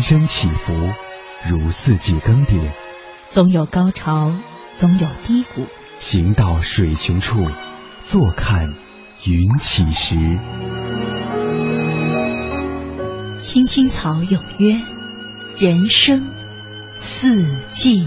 人生起伏如四季更迭，总有高潮，总有低谷。行到水穷处，坐看云起时。青青草有约，人生四季。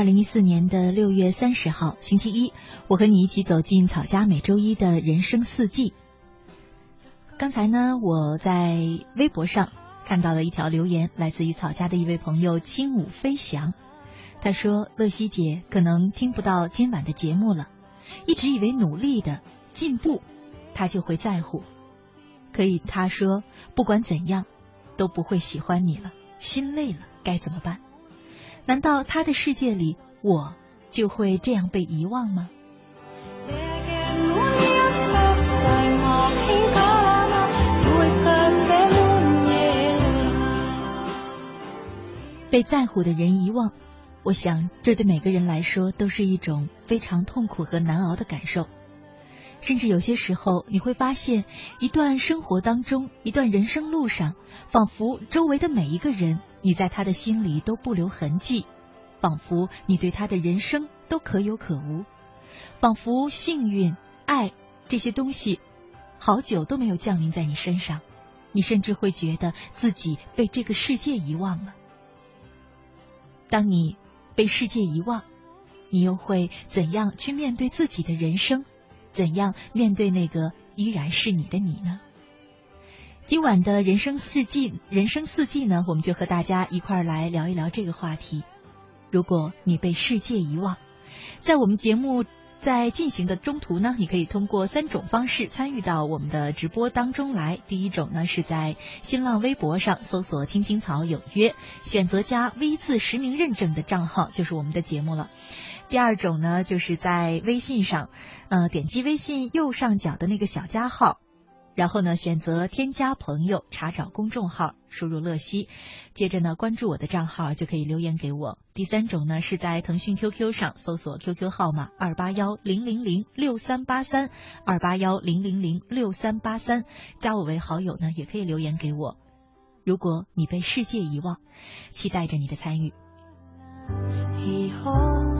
二零一四年的六月三十号，星期一。我和你一起走进草家每周一的人生四季。刚才呢，我在微博上看到了一条留言，来自于草家的一位朋友轻舞飞翔。他说：“乐西姐可能听不到今晚的节目了，一直以为努力的进步，他就会在乎。可以，他说不管怎样都不会喜欢你了，心累了该怎么办？难道他的世界里我就会这样被遗忘吗？”被在乎的人遗忘，我想这对每个人来说都是一种非常痛苦和难熬的感受。甚至有些时候，你会发现，一段生活当中，一段人生路上，仿佛周围的每一个人，你在他的心里都不留痕迹，仿佛你对他的人生都可有可无，仿佛幸运、爱这些东西，好久都没有降临在你身上，你甚至会觉得自己被这个世界遗忘了。当你被世界遗忘，你又会怎样去面对自己的人生？怎样面对那个依然是你的你呢？今晚的人生四季，人生四季呢，我们就和大家一块儿来聊一聊这个话题。如果你被世界遗忘，在我们节目。在进行的中途呢，你可以通过三种方式参与到我们的直播当中来。第一种呢是在新浪微博上搜索“青青草有约”，选择加 V 字实名认证的账号就是我们的节目了。第二种呢就是在微信上，呃，点击微信右上角的那个小加号。然后呢，选择添加朋友，查找公众号，输入“乐西”，接着呢，关注我的账号就可以留言给我。第三种呢，是在腾讯 QQ 上搜索 QQ 号码二八幺零零零六三八三二八幺零零零六三八三，加我为好友呢，也可以留言给我。如果你被世界遗忘，期待着你的参与。以后。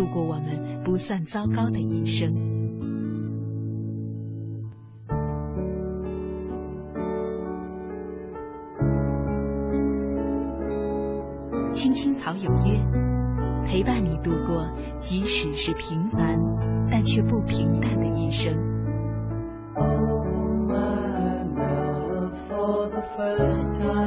度过我们不算糟糕的一生。青青草有约。陪伴你度过，即使是平凡，但却不平淡的一生。夏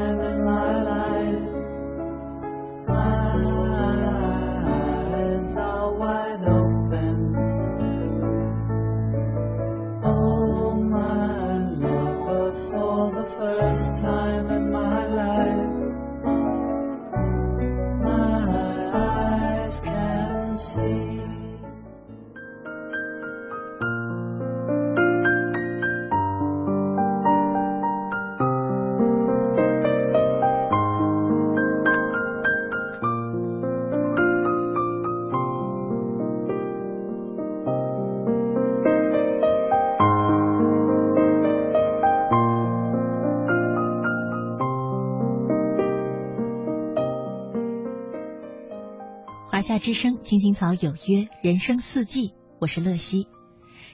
青青草有约，人生四季，我是乐西。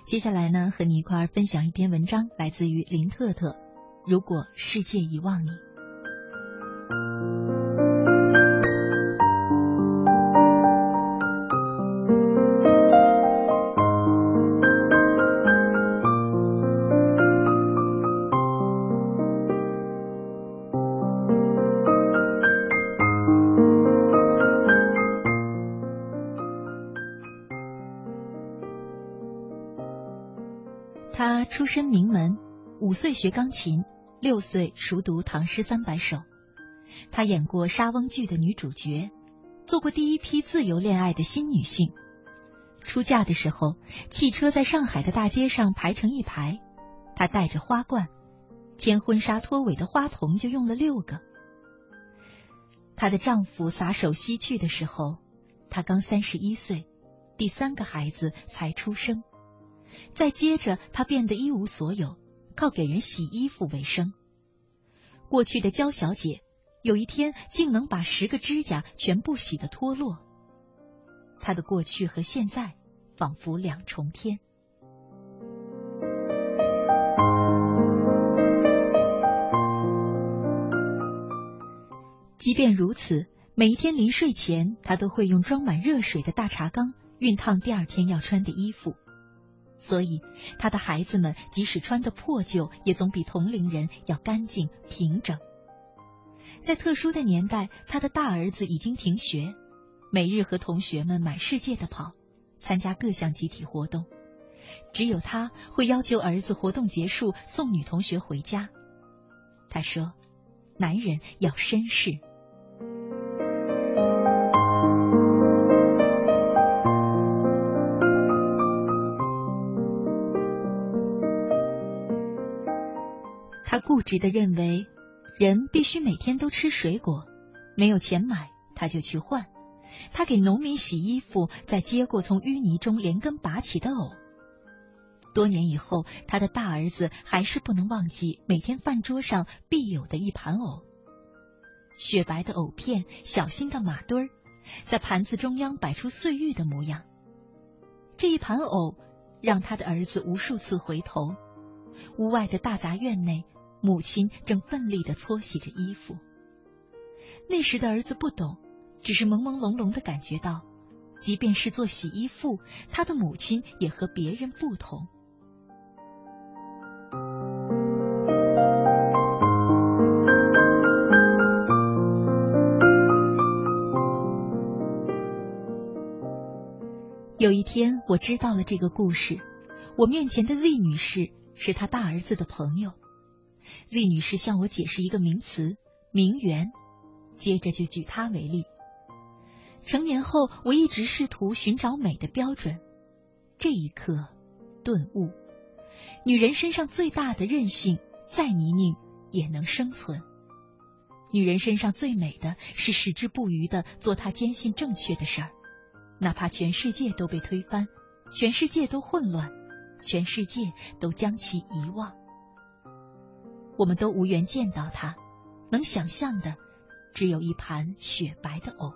接下来呢，和你一块儿分享一篇文章，来自于林特特。如果世界遗忘你。身名门，五岁学钢琴，六岁熟读唐诗三百首。她演过莎翁剧的女主角，做过第一批自由恋爱的新女性。出嫁的时候，汽车在上海的大街上排成一排，她带着花冠，牵婚纱拖尾的花童就用了六个。她的丈夫撒手西去的时候，她刚三十一岁，第三个孩子才出生。再接着，她变得一无所有，靠给人洗衣服为生。过去的娇小姐，有一天竟能把十个指甲全部洗得脱落。她的过去和现在仿佛两重天。即便如此，每一天临睡前，她都会用装满热水的大茶缸熨烫第二天要穿的衣服。所以，他的孩子们即使穿的破旧，也总比同龄人要干净平整。在特殊的年代，他的大儿子已经停学，每日和同学们满世界的跑，参加各项集体活动。只有他会要求儿子活动结束送女同学回家。他说：“男人要绅士。”他固执的认为，人必须每天都吃水果，没有钱买他就去换。他给农民洗衣服，再接过从淤泥中连根拔起的藕。多年以后，他的大儿子还是不能忘记每天饭桌上必有的一盘藕。雪白的藕片，小心的马墩儿，在盘子中央摆出碎玉的模样。这一盘藕让他的儿子无数次回头。屋外的大杂院内。母亲正奋力的搓洗着衣服。那时的儿子不懂，只是朦朦胧胧的感觉到，即便是做洗衣妇，他的母亲也和别人不同。有一天，我知道了这个故事。我面前的 Z 女士是他大儿子的朋友。Z 女士向我解释一个名词“名媛”，接着就举她为例。成年后，我一直试图寻找美的标准。这一刻，顿悟：女人身上最大的韧性，再泥泞也能生存。女人身上最美的是矢志不渝的做她坚信正确的事儿，哪怕全世界都被推翻，全世界都混乱，全世界都将其遗忘。我们都无缘见到他，能想象的只有一盘雪白的藕。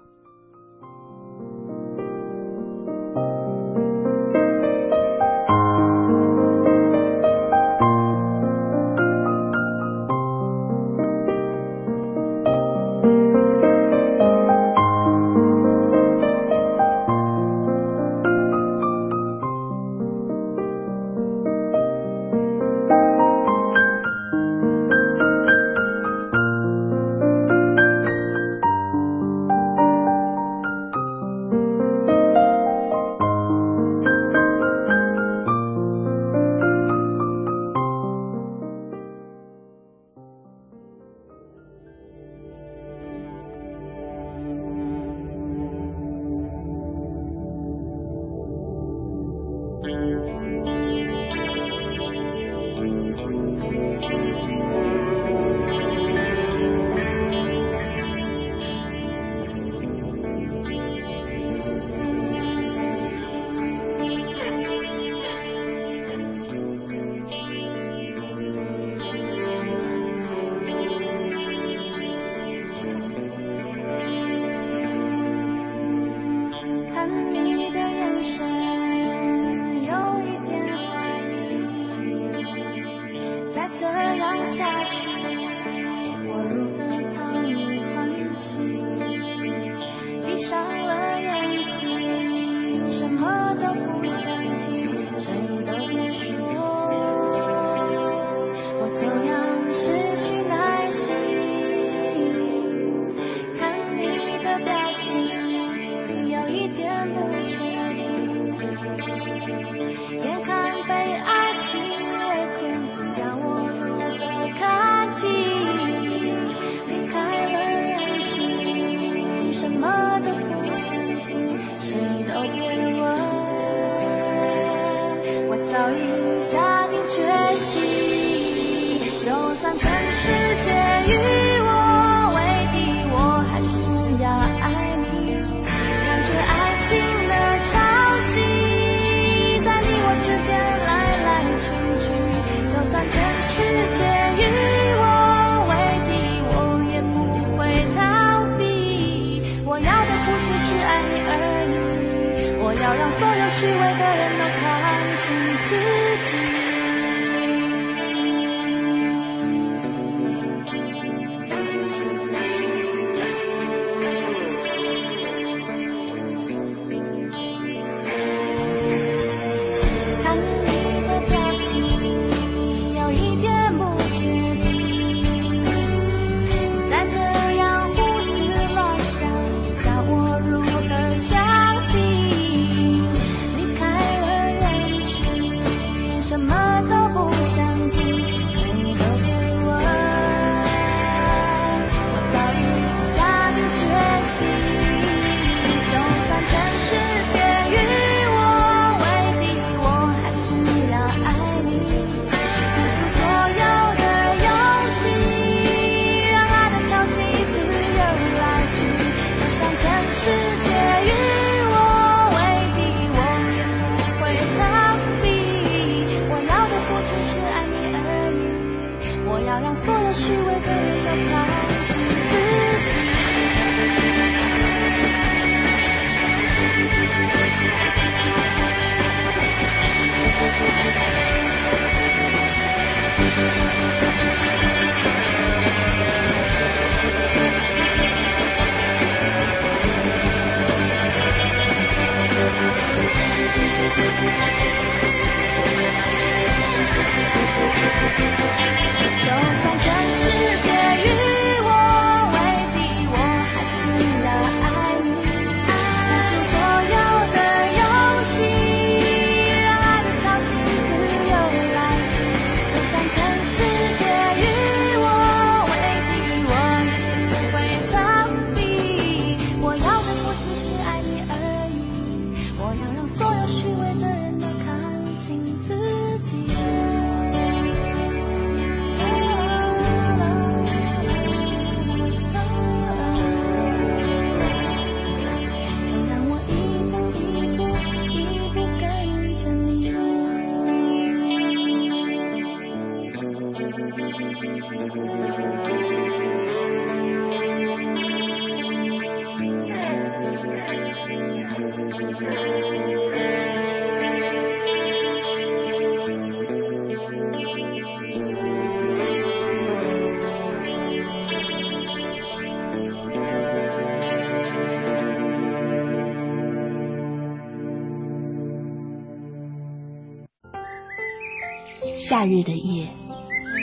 夏日的夜，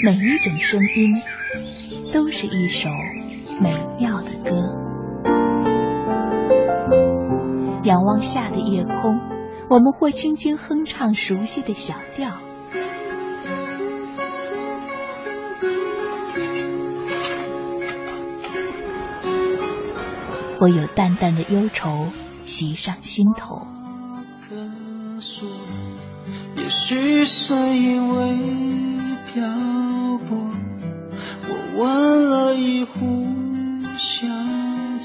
每一种声音都是一首美妙的歌。仰望夏的夜空，我们会轻轻哼唱熟悉的小调，会有淡淡的忧愁袭上心头。许是因为漂泊，我问了一壶香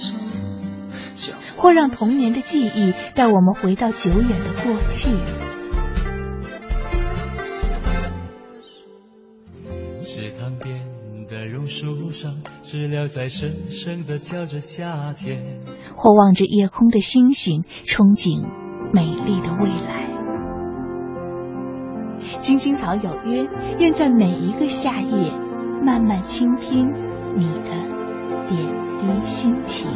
酒，或让童年的记忆带我们回到久远的过去。池塘边的榕树上，知了在深深的叫着夏天。或望着夜空的星星，憧憬美丽的未来。青青草有约，愿在每一个夏夜，慢慢倾听你的点滴心情。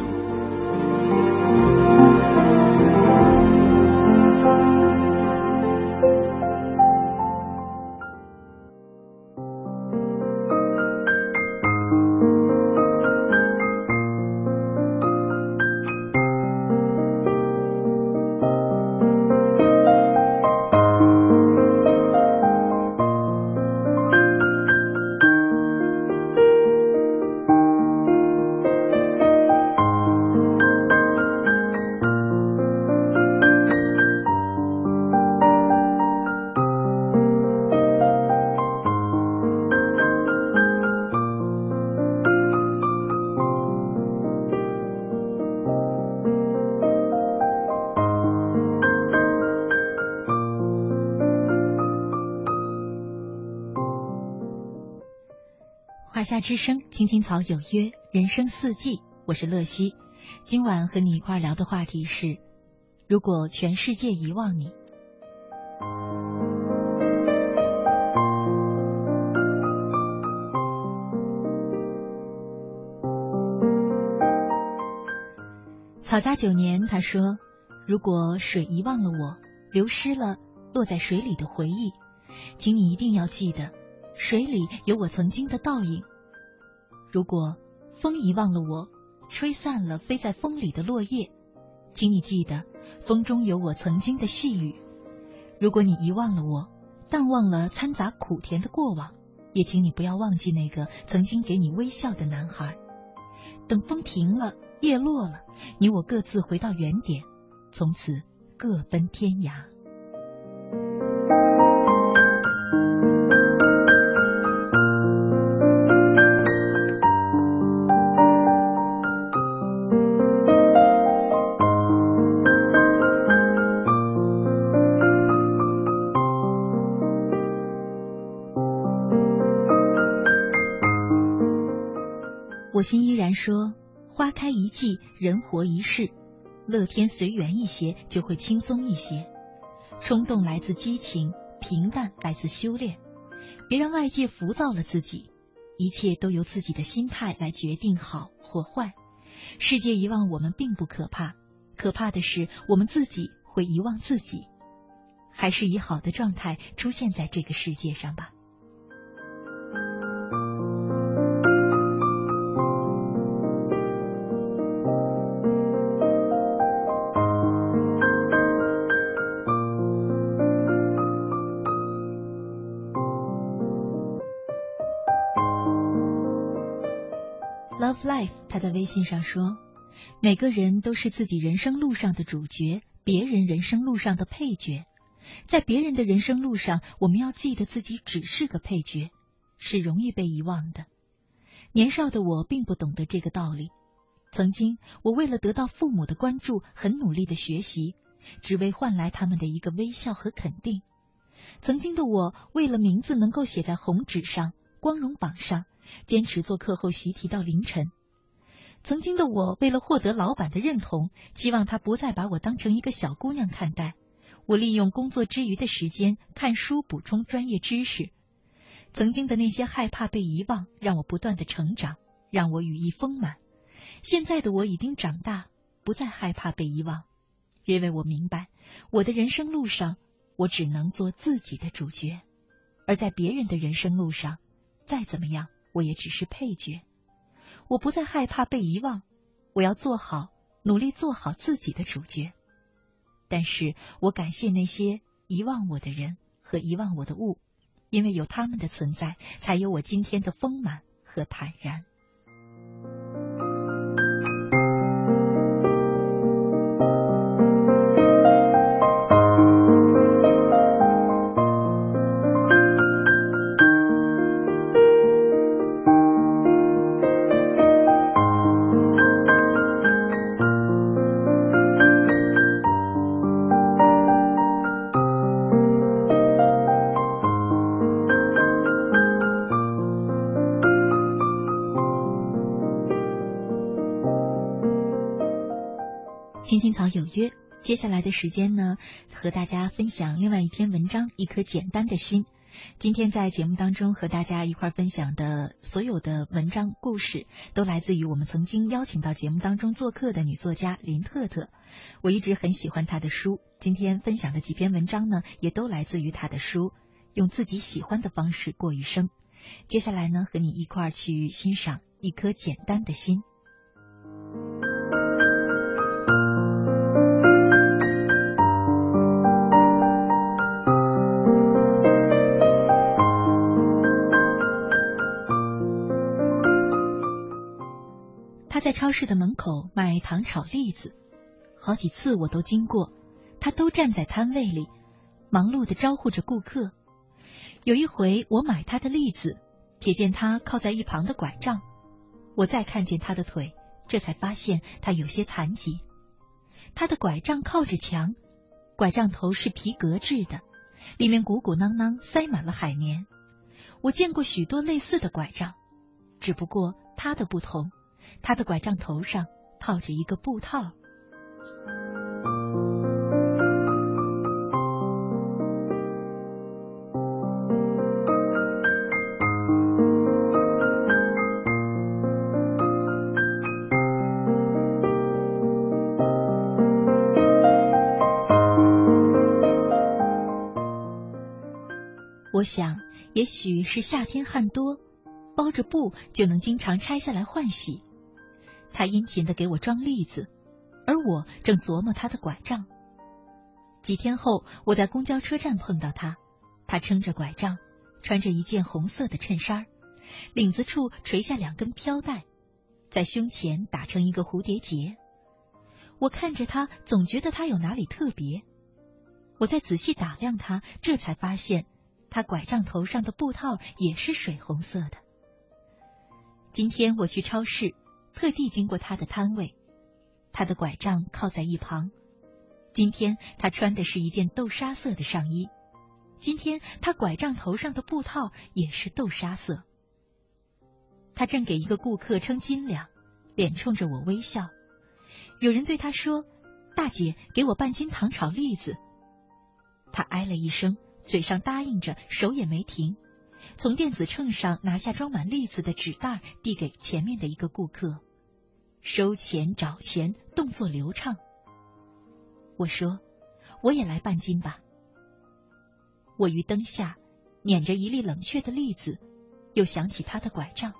之声，青青草有约，人生四季，我是乐西。今晚和你一块聊的话题是：如果全世界遗忘你。草家九年，他说：“如果水遗忘了我，流失了落在水里的回忆，请你一定要记得，水里有我曾经的倒影。如果风遗忘了我，吹散了飞在风里的落叶，请你记得，风中有我曾经的细语。如果你遗忘了我，淡忘了掺杂苦甜的过往，也请你不要忘记那个曾经给你微笑的男孩。等风停了。”叶落了，你我各自回到原点，从此各奔天涯。然说。花开一季，人活一世，乐天随缘一些，就会轻松一些。冲动来自激情，平淡来自修炼。别让外界浮躁了自己，一切都由自己的心态来决定好或坏。世界遗忘我们并不可怕，可怕的是我们自己会遗忘自己。还是以好的状态出现在这个世界上吧。Love life，他在微信上说：“每个人都是自己人生路上的主角，别人人生路上的配角。在别人的人生路上，我们要记得自己只是个配角，是容易被遗忘的。年少的我并不懂得这个道理。曾经，我为了得到父母的关注，很努力的学习，只为换来他们的一个微笑和肯定。曾经的我，为了名字能够写在红纸上、光荣榜上。”坚持做课后习题到凌晨。曾经的我，为了获得老板的认同，希望他不再把我当成一个小姑娘看待。我利用工作之余的时间看书，补充专业知识。曾经的那些害怕被遗忘，让我不断的成长，让我羽翼丰满。现在的我已经长大，不再害怕被遗忘，因为我明白，我的人生路上，我只能做自己的主角，而在别人的人生路上，再怎么样。我也只是配角，我不再害怕被遗忘，我要做好，努力做好自己的主角。但是我感谢那些遗忘我的人和遗忘我的物，因为有他们的存在，才有我今天的丰满和坦然。青草有约，接下来的时间呢，和大家分享另外一篇文章《一颗简单的心》。今天在节目当中和大家一块分享的所有的文章故事，都来自于我们曾经邀请到节目当中做客的女作家林特特。我一直很喜欢她的书，今天分享的几篇文章呢，也都来自于她的书。用自己喜欢的方式过一生。接下来呢，和你一块去欣赏《一颗简单的心》。在超市的门口卖糖炒栗子，好几次我都经过，他都站在摊位里，忙碌的招呼着顾客。有一回我买他的栗子，瞥见他靠在一旁的拐杖，我再看见他的腿，这才发现他有些残疾。他的拐杖靠着墙，拐杖头是皮革制的，里面鼓鼓囊囊塞满了海绵。我见过许多类似的拐杖。只不过他的不同，他的拐杖头上套着一个布套。我想，也许是夏天汗多，包着布就能经常拆下来换洗。他殷勤的给我装栗子，而我正琢磨他的拐杖。几天后，我在公交车站碰到他，他撑着拐杖，穿着一件红色的衬衫，领子处垂下两根飘带，在胸前打成一个蝴蝶结。我看着他，总觉得他有哪里特别。我再仔细打量他，这才发现。他拐杖头上的布套也是水红色的。今天我去超市，特地经过他的摊位，他的拐杖靠在一旁。今天他穿的是一件豆沙色的上衣，今天他拐杖头上的布套也是豆沙色。他正给一个顾客称斤两，脸冲着我微笑。有人对他说：“大姐，给我半斤糖炒栗子。”他哎了一声。嘴上答应着，手也没停，从电子秤上拿下装满栗子的纸袋，递给前面的一个顾客，收钱找钱，动作流畅。我说：“我也来半斤吧。”我于灯下捻着一粒冷却的栗子，又想起他的拐杖。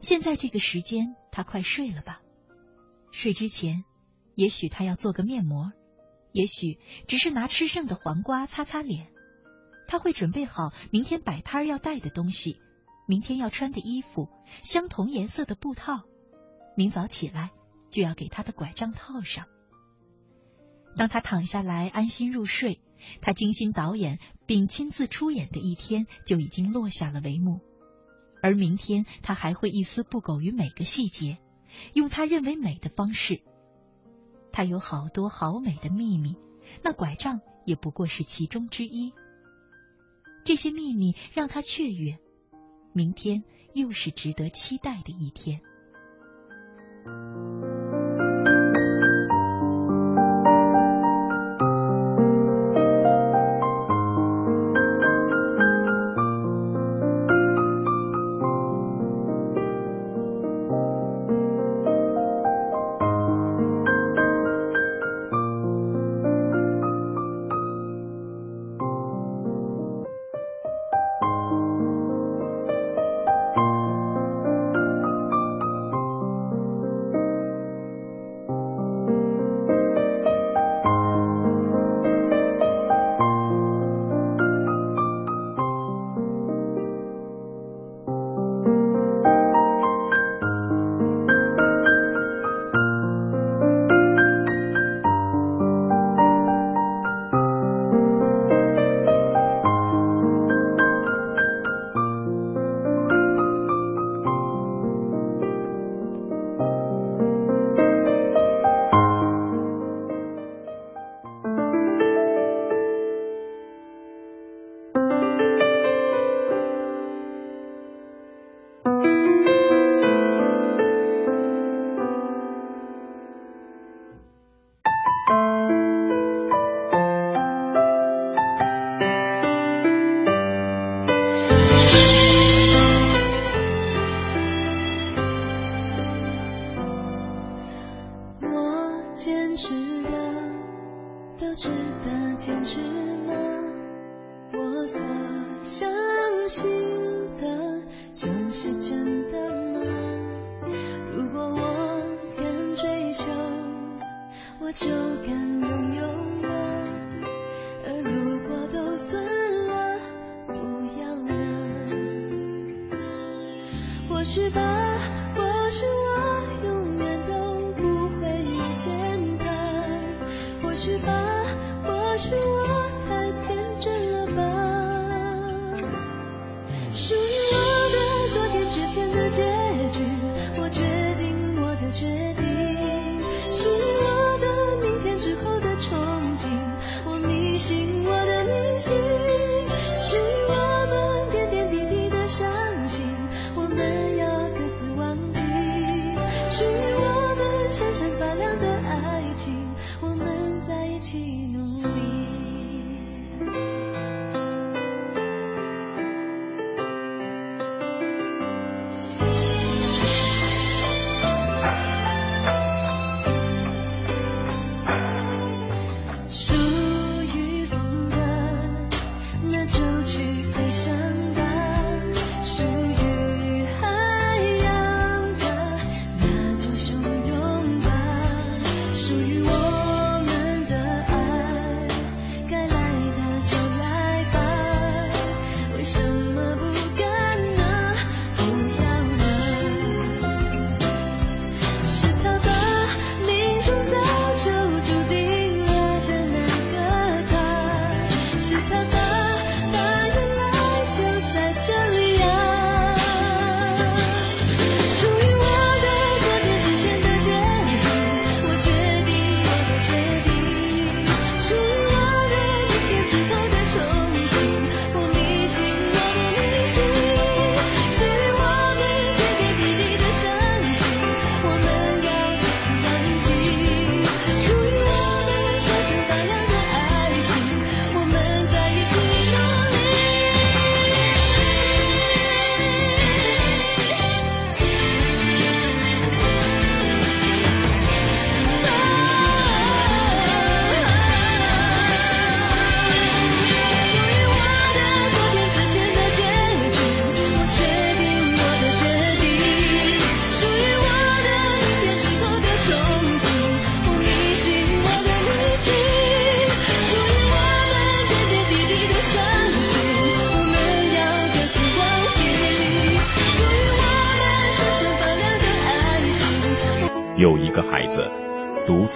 现在这个时间，他快睡了吧？睡之前，也许他要做个面膜，也许只是拿吃剩的黄瓜擦擦脸。他会准备好明天摆摊要带的东西，明天要穿的衣服，相同颜色的布套。明早起来就要给他的拐杖套上。当他躺下来安心入睡，他精心导演并亲自出演的一天就已经落下了帷幕。而明天他还会一丝不苟于每个细节，用他认为美的方式。他有好多好美的秘密，那拐杖也不过是其中之一。这些秘密让他雀跃，明天又是值得期待的一天。是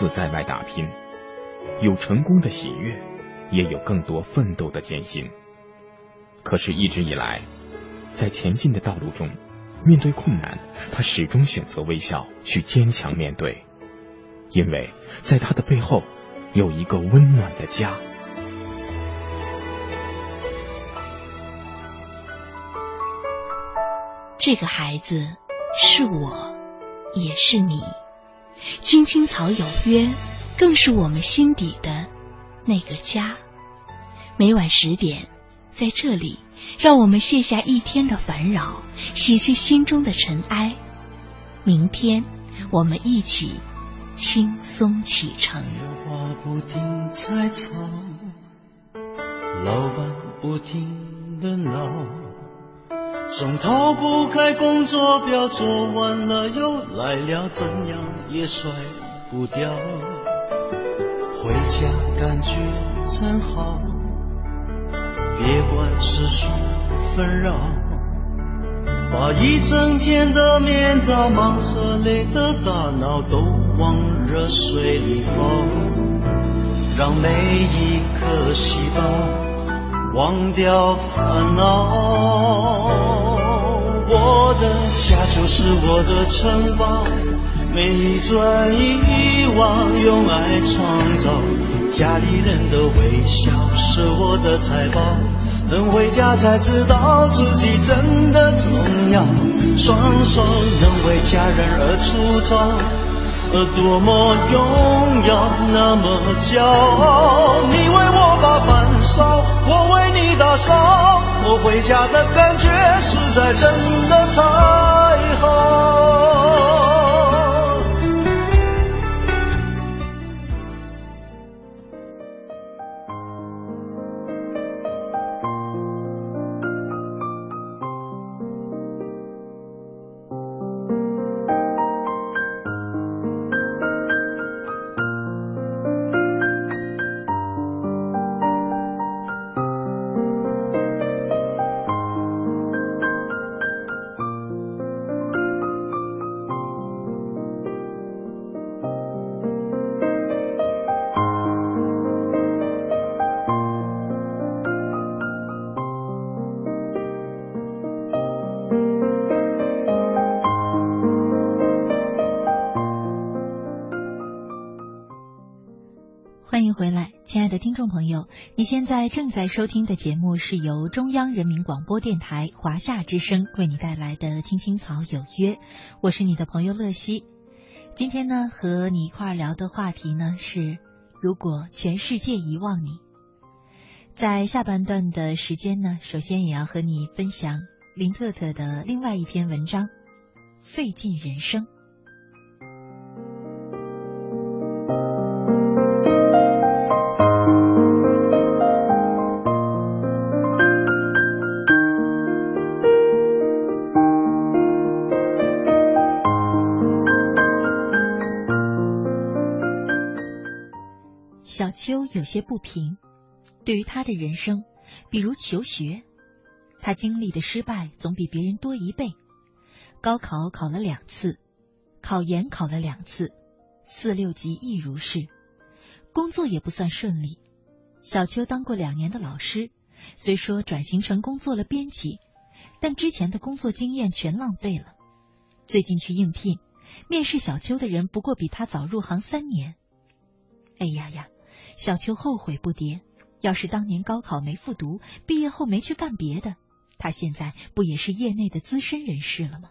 自在外打拼，有成功的喜悦，也有更多奋斗的艰辛。可是，一直以来，在前进的道路中，面对困难，他始终选择微笑，去坚强面对，因为在他的背后，有一个温暖的家。这个孩子是我，也是你。青青草有约，更是我们心底的那个家。每晚十点，在这里，让我们卸下一天的烦扰，洗去心中的尘埃。明天，我们一起轻松启程。话不停在吵，老板不停的闹。总逃不开工作表，做完了又来了，怎样也甩不掉。回家感觉真好，别管世俗纷扰，把一整天的面罩、忙和累的大脑都往热水里泡，让每一颗细胞忘掉烦恼。我的家就是我的城堡，每一砖一瓦用爱创造。家里人的微笑是我的财宝，能回家才知道自己真的重要。双手能为家人而出招，多么荣耀，那么骄傲。你为我把饭我为你打扫。我回家的感觉实在真的太好。在正在收听的节目是由中央人民广播电台华夏之声为你带来的《青青草有约》，我是你的朋友乐西。今天呢，和你一块儿聊的话题呢是：如果全世界遗忘你。在下半段的时间呢，首先也要和你分享林特特的另外一篇文章《费尽人生》。秋有些不平，对于他的人生，比如求学，他经历的失败总比别人多一倍。高考考了两次，考研考了两次，四六级亦如是。工作也不算顺利。小秋当过两年的老师，虽说转型成功做了编辑，但之前的工作经验全浪费了。最近去应聘，面试小秋的人不过比他早入行三年。哎呀呀，小秋后悔不迭。要是当年高考没复读，毕业后没去干别的，他现在不也是业内的资深人士了吗？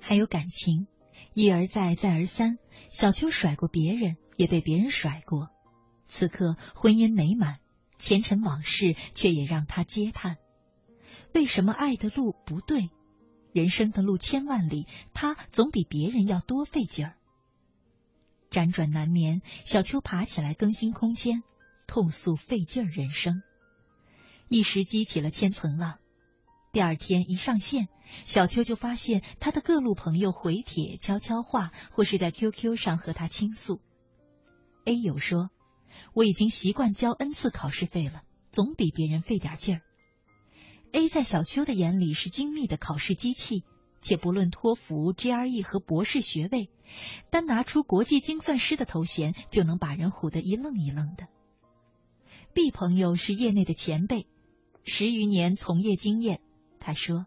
还有感情，一而再，再而三，小秋甩过别人，也被别人甩过。此刻婚姻美满，前尘往事却也让他嗟叹：为什么爱的路不对？人生的路千万里，他总比别人要多费劲儿。辗转难眠，小秋爬起来更新空间，痛诉费劲儿人生，一时激起了千层浪。第二天一上线，小秋就发现他的各路朋友回帖、悄悄话，或是在 QQ 上和他倾诉。A 友说：“我已经习惯交 N 次考试费了，总比别人费点劲儿。”A 在小秋的眼里是精密的考试机器，且不论托福、GRE 和博士学位，单拿出国际精算师的头衔就能把人唬得一愣一愣的。B 朋友是业内的前辈，十余年从业经验。他说：“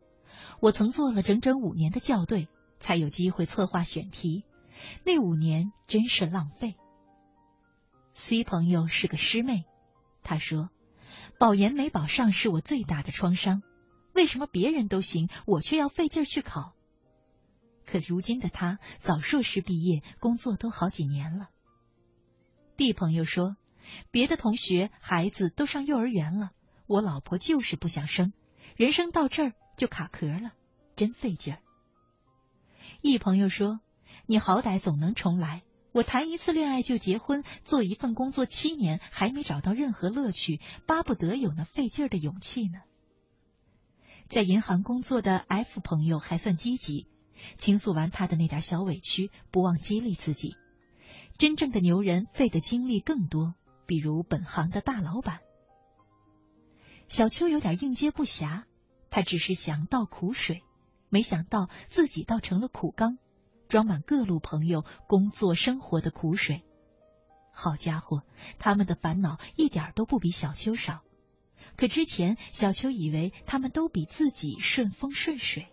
我曾做了整整五年的校对，才有机会策划选题，那五年真是浪费。”C 朋友是个师妹，她说：“保研没保上是我最大的创伤，为什么别人都行，我却要费劲去考？”可如今的他早硕士毕业，工作都好几年了。D 朋友说：“别的同学孩子都上幼儿园了，我老婆就是不想生。”人生到这儿就卡壳了，真费劲儿。一朋友说：“你好歹总能重来，我谈一次恋爱就结婚，做一份工作七年还没找到任何乐趣，巴不得有那费劲儿的勇气呢。”在银行工作的 F 朋友还算积极，倾诉完他的那点小委屈，不忘激励自己。真正的牛人费的精力更多，比如本行的大老板。小秋有点应接不暇，他只是想倒苦水，没想到自己倒成了苦缸，装满各路朋友工作生活的苦水。好家伙，他们的烦恼一点都不比小秋少。可之前小秋以为他们都比自己顺风顺水。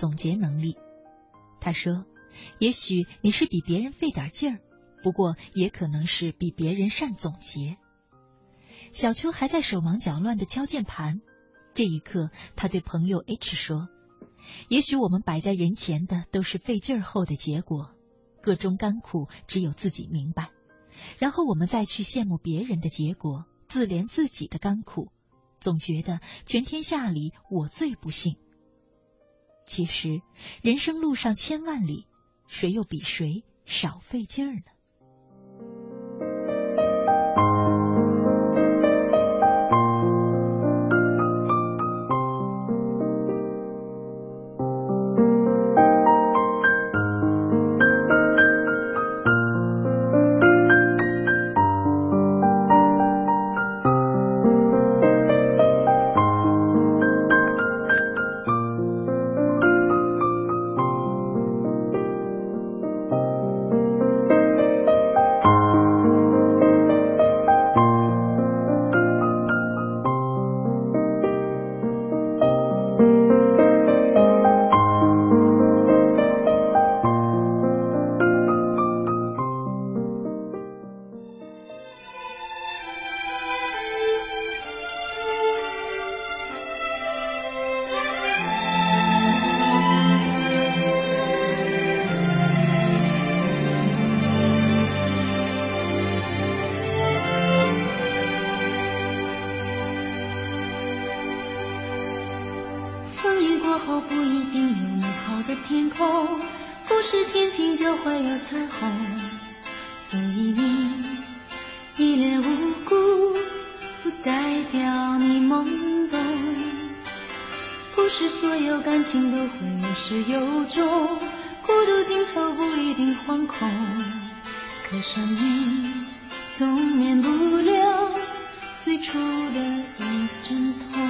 总结能力，他说：“也许你是比别人费点劲儿，不过也可能是比别人善总结。”小秋还在手忙脚乱的敲键盘，这一刻，他对朋友 H 说：“也许我们摆在人前的都是费劲儿后的结果，各中甘苦只有自己明白。然后我们再去羡慕别人的结果，自怜自己的甘苦，总觉得全天下里我最不幸。”其实，人生路上千万里，谁又比谁少费劲儿呢？情都会有始有终，孤独尽头不一定惶恐，可生命总免不了最初的一阵痛。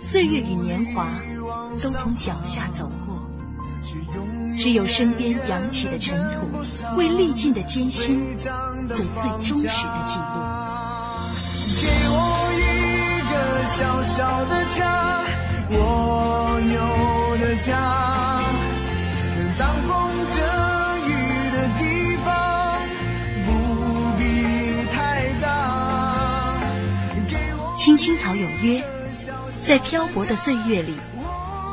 岁月与年华都从脚下走过，只有身边扬起的尘土，为历尽的艰辛。最最忠实的记录。给我一个小小的家。我有的家。当风遮雨的地方。不必太大。青青草有约。在漂泊的岁月里，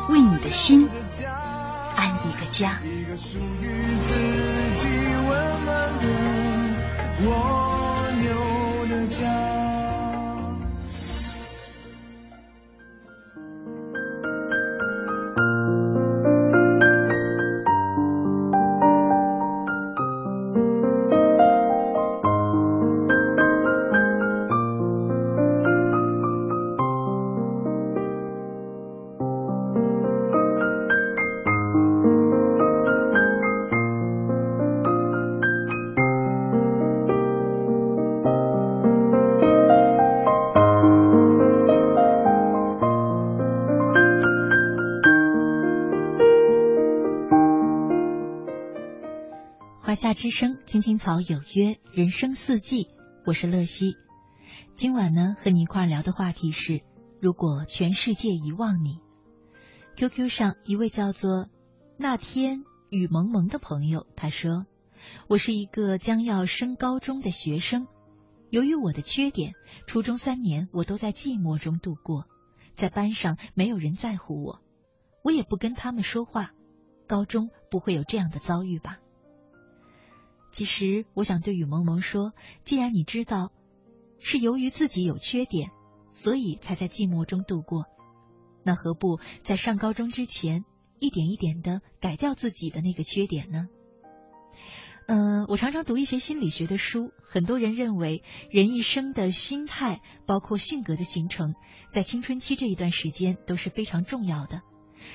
为你的心安一个家。一个属于自己温暖的我之声，青青草有约，人生四季，我是乐西。今晚呢，和你一块聊的话题是：如果全世界遗忘你。QQ 上一位叫做那天雨蒙蒙的朋友，他说：“我是一个将要升高中的学生，由于我的缺点，初中三年我都在寂寞中度过，在班上没有人在乎我，我也不跟他们说话。高中不会有这样的遭遇吧？”其实我想对雨蒙蒙说，既然你知道是由于自己有缺点，所以才在寂寞中度过，那何不在上高中之前一点一点的改掉自己的那个缺点呢？嗯、我常常读一些心理学的书，很多人认为人一生的心态，包括性格的形成，在青春期这一段时间都是非常重要的。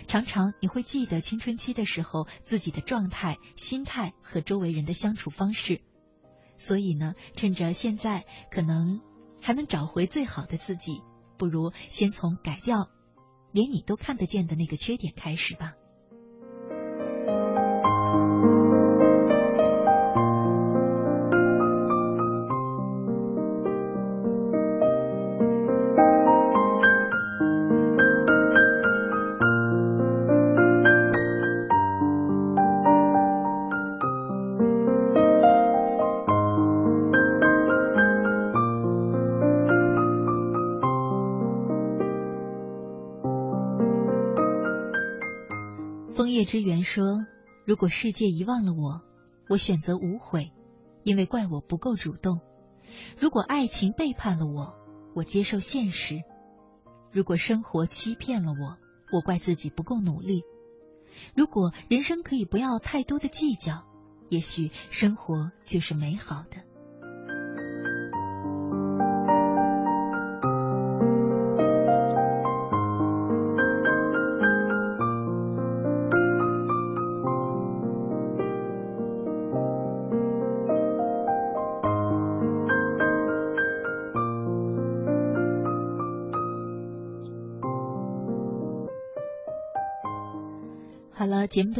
常常你会记得青春期的时候自己的状态、心态和周围人的相处方式，所以呢，趁着现在可能还能找回最好的自己，不如先从改掉连你都看得见的那个缺点开始吧。如果世界遗忘了我，我选择无悔，因为怪我不够主动；如果爱情背叛了我，我接受现实；如果生活欺骗了我，我怪自己不够努力；如果人生可以不要太多的计较，也许生活就是美好的。”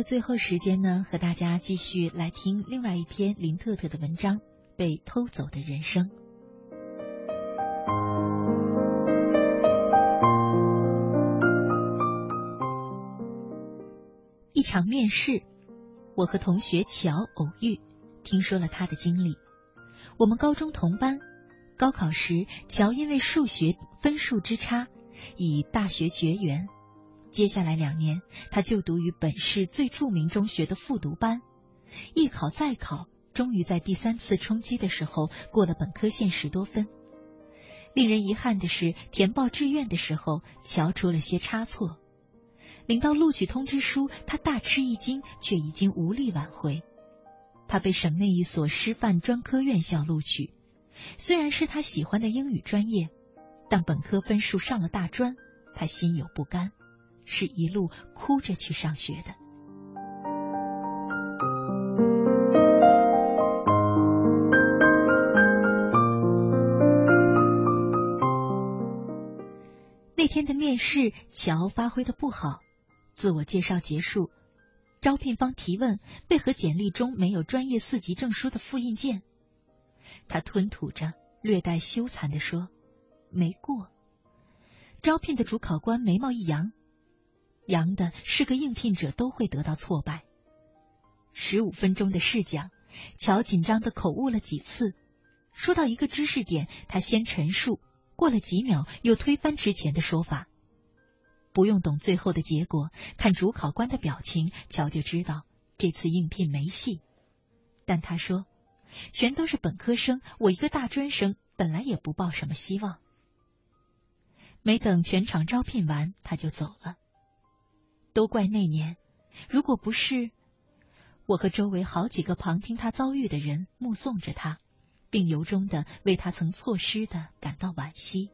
最后时间呢，和大家继续来听另外一篇林特特的文章《被偷走的人生》。一场面试，我和同学乔偶遇，听说了他的经历。我们高中同班，高考时乔因为数学分数之差，以大学绝缘。接下来两年，他就读于本市最著名中学的复读班，一考再考，终于在第三次冲击的时候过了本科线十多分。令人遗憾的是，填报志愿的时候，瞧出了些差错。领到录取通知书，他大吃一惊，却已经无力挽回。他被省内一所师范专科院校录取，虽然是他喜欢的英语专业，但本科分数上了大专，他心有不甘。是一路哭着去上学的。那天的面试，乔发挥的不好，自我介绍结束，招聘方提问为何简历中没有专业四级证书的复印件，他吞吐着，略带羞惭地说：“没过。”招聘的主考官眉毛一扬，扬的是个应聘者都会得到挫败。十五分钟的试讲，乔紧张的口误了几次，说到一个知识点，他先陈述，过了几秒又推翻之前的说法。不用懂最后的结果，看主考官的表情，乔就知道这次应聘没戏。但他说，全都是本科生，我一个大专生，本来也不抱什么希望。没等全场招聘完，他就走了。都怪那年，如果不是我和周围好几个旁听他遭遇的人目送着他，并由衷的为他曾错失的感到惋惜。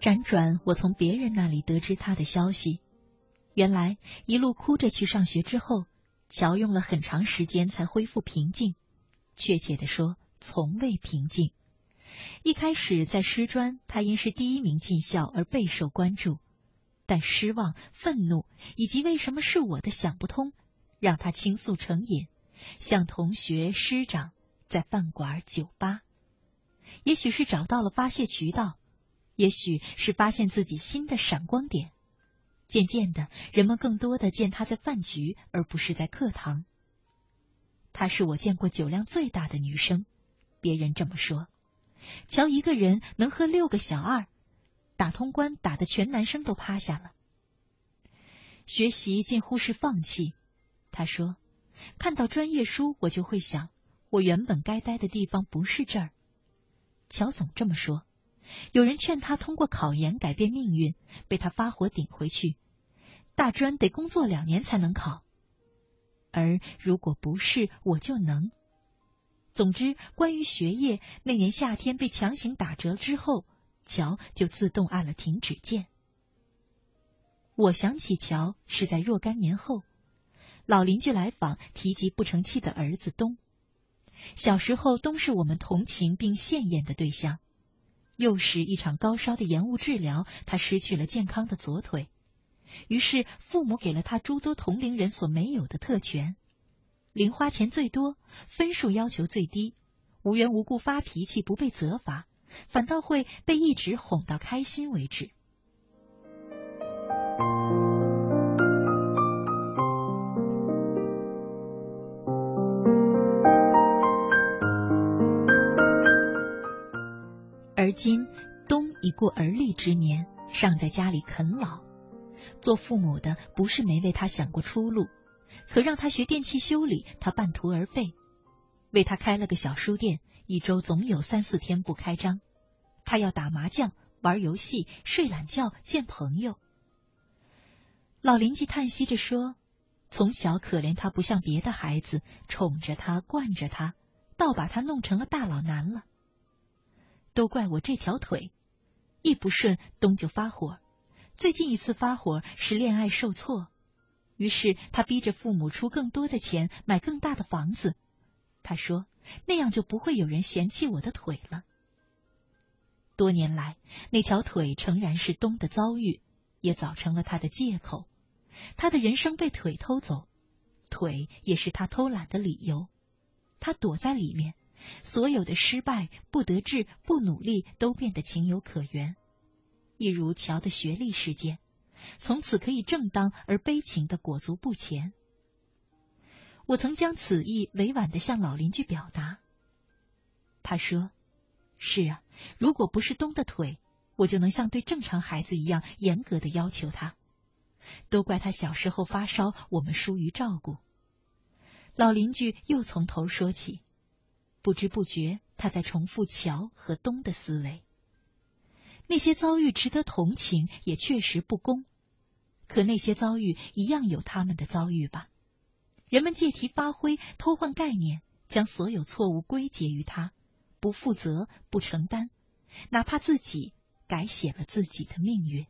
辗转，我从别人那里得知他的消息。原来一路哭着去上学之后，乔用了很长时间才恢复平静。确切的说，从未平静。一开始在师专，他因是第一名进校而备受关注，但失望、愤怒以及为什么是我的想不通，让他倾诉成瘾，向同学、师长，在饭馆、酒吧。也许是找到了发泄渠道，也许是发现自己新的闪光点。渐渐的，人们更多的见他在饭局，而不是在课堂。她是我见过酒量最大的女生，别人这么说。乔一个人能喝六个小二，打通关打的全男生都趴下了。学习近乎是放弃。他说：“看到专业书，我就会想，我原本该待的地方不是这儿。”乔总这么说。有人劝他通过考研改变命运，被他发火顶回去。大专得工作两年才能考，而如果不是，我就能。总之，关于学业，那年夏天被强行打折之后，乔就自动按了停止键。我想起乔是在若干年后，老邻居来访，提及不成器的儿子东。小时候，东是我们同情并羡艳的对象。又是一场高烧的延误治疗，他失去了健康的左腿。于是父母给了他诸多同龄人所没有的特权：零花钱最多，分数要求最低，无缘无故发脾气不被责罚，反倒会被一直哄到开心为止。今，冬已过而立之年，尚在家里啃老。做父母的不是没为他想过出路，可让他学电器修理，他半途而废；为他开了个小书店，一周总有三四天不开张。他要打麻将、玩游戏、睡懒觉、见朋友。老邻居叹息着说：“从小可怜他不像别的孩子，宠着他、惯着他，倒把他弄成了大老男了。”都怪我这条腿，一不顺东就发火。最近一次发火是恋爱受挫，于是他逼着父母出更多的钱买更大的房子。他说那样就不会有人嫌弃我的腿了。多年来，那条腿诚然是东的遭遇，也早成了他的借口。他的人生被腿偷走，腿也是他偷懒的理由。他躲在里面。所有的失败、不得志、不努力都变得情有可原，一如乔的学历事件，从此可以正当而悲情的裹足不前。我曾将此意委婉的向老邻居表达，他说：“是啊，如果不是东的腿，我就能像对正常孩子一样严格的要求他。都怪他小时候发烧，我们疏于照顾。”老邻居又从头说起。不知不觉，他在重复乔和东的思维。那些遭遇值得同情，也确实不公。可那些遭遇一样有他们的遭遇吧？人们借题发挥，偷换概念，将所有错误归结于他，不负责，不承担，哪怕自己改写了自己的命运。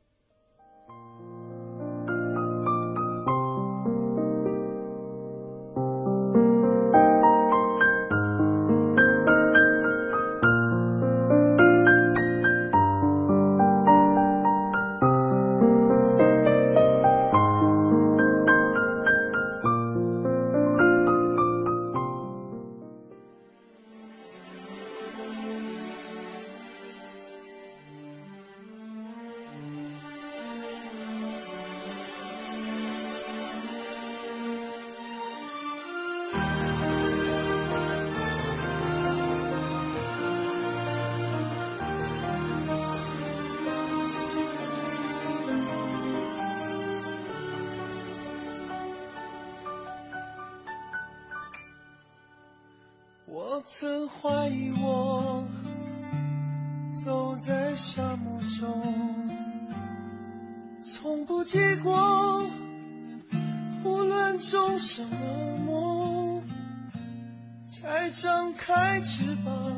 张开翅膀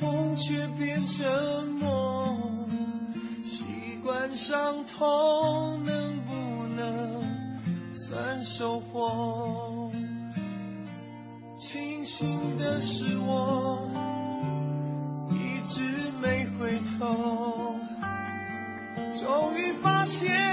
风却变沉默习惯伤痛能不能算收获庆幸的是我一直没回头终于发现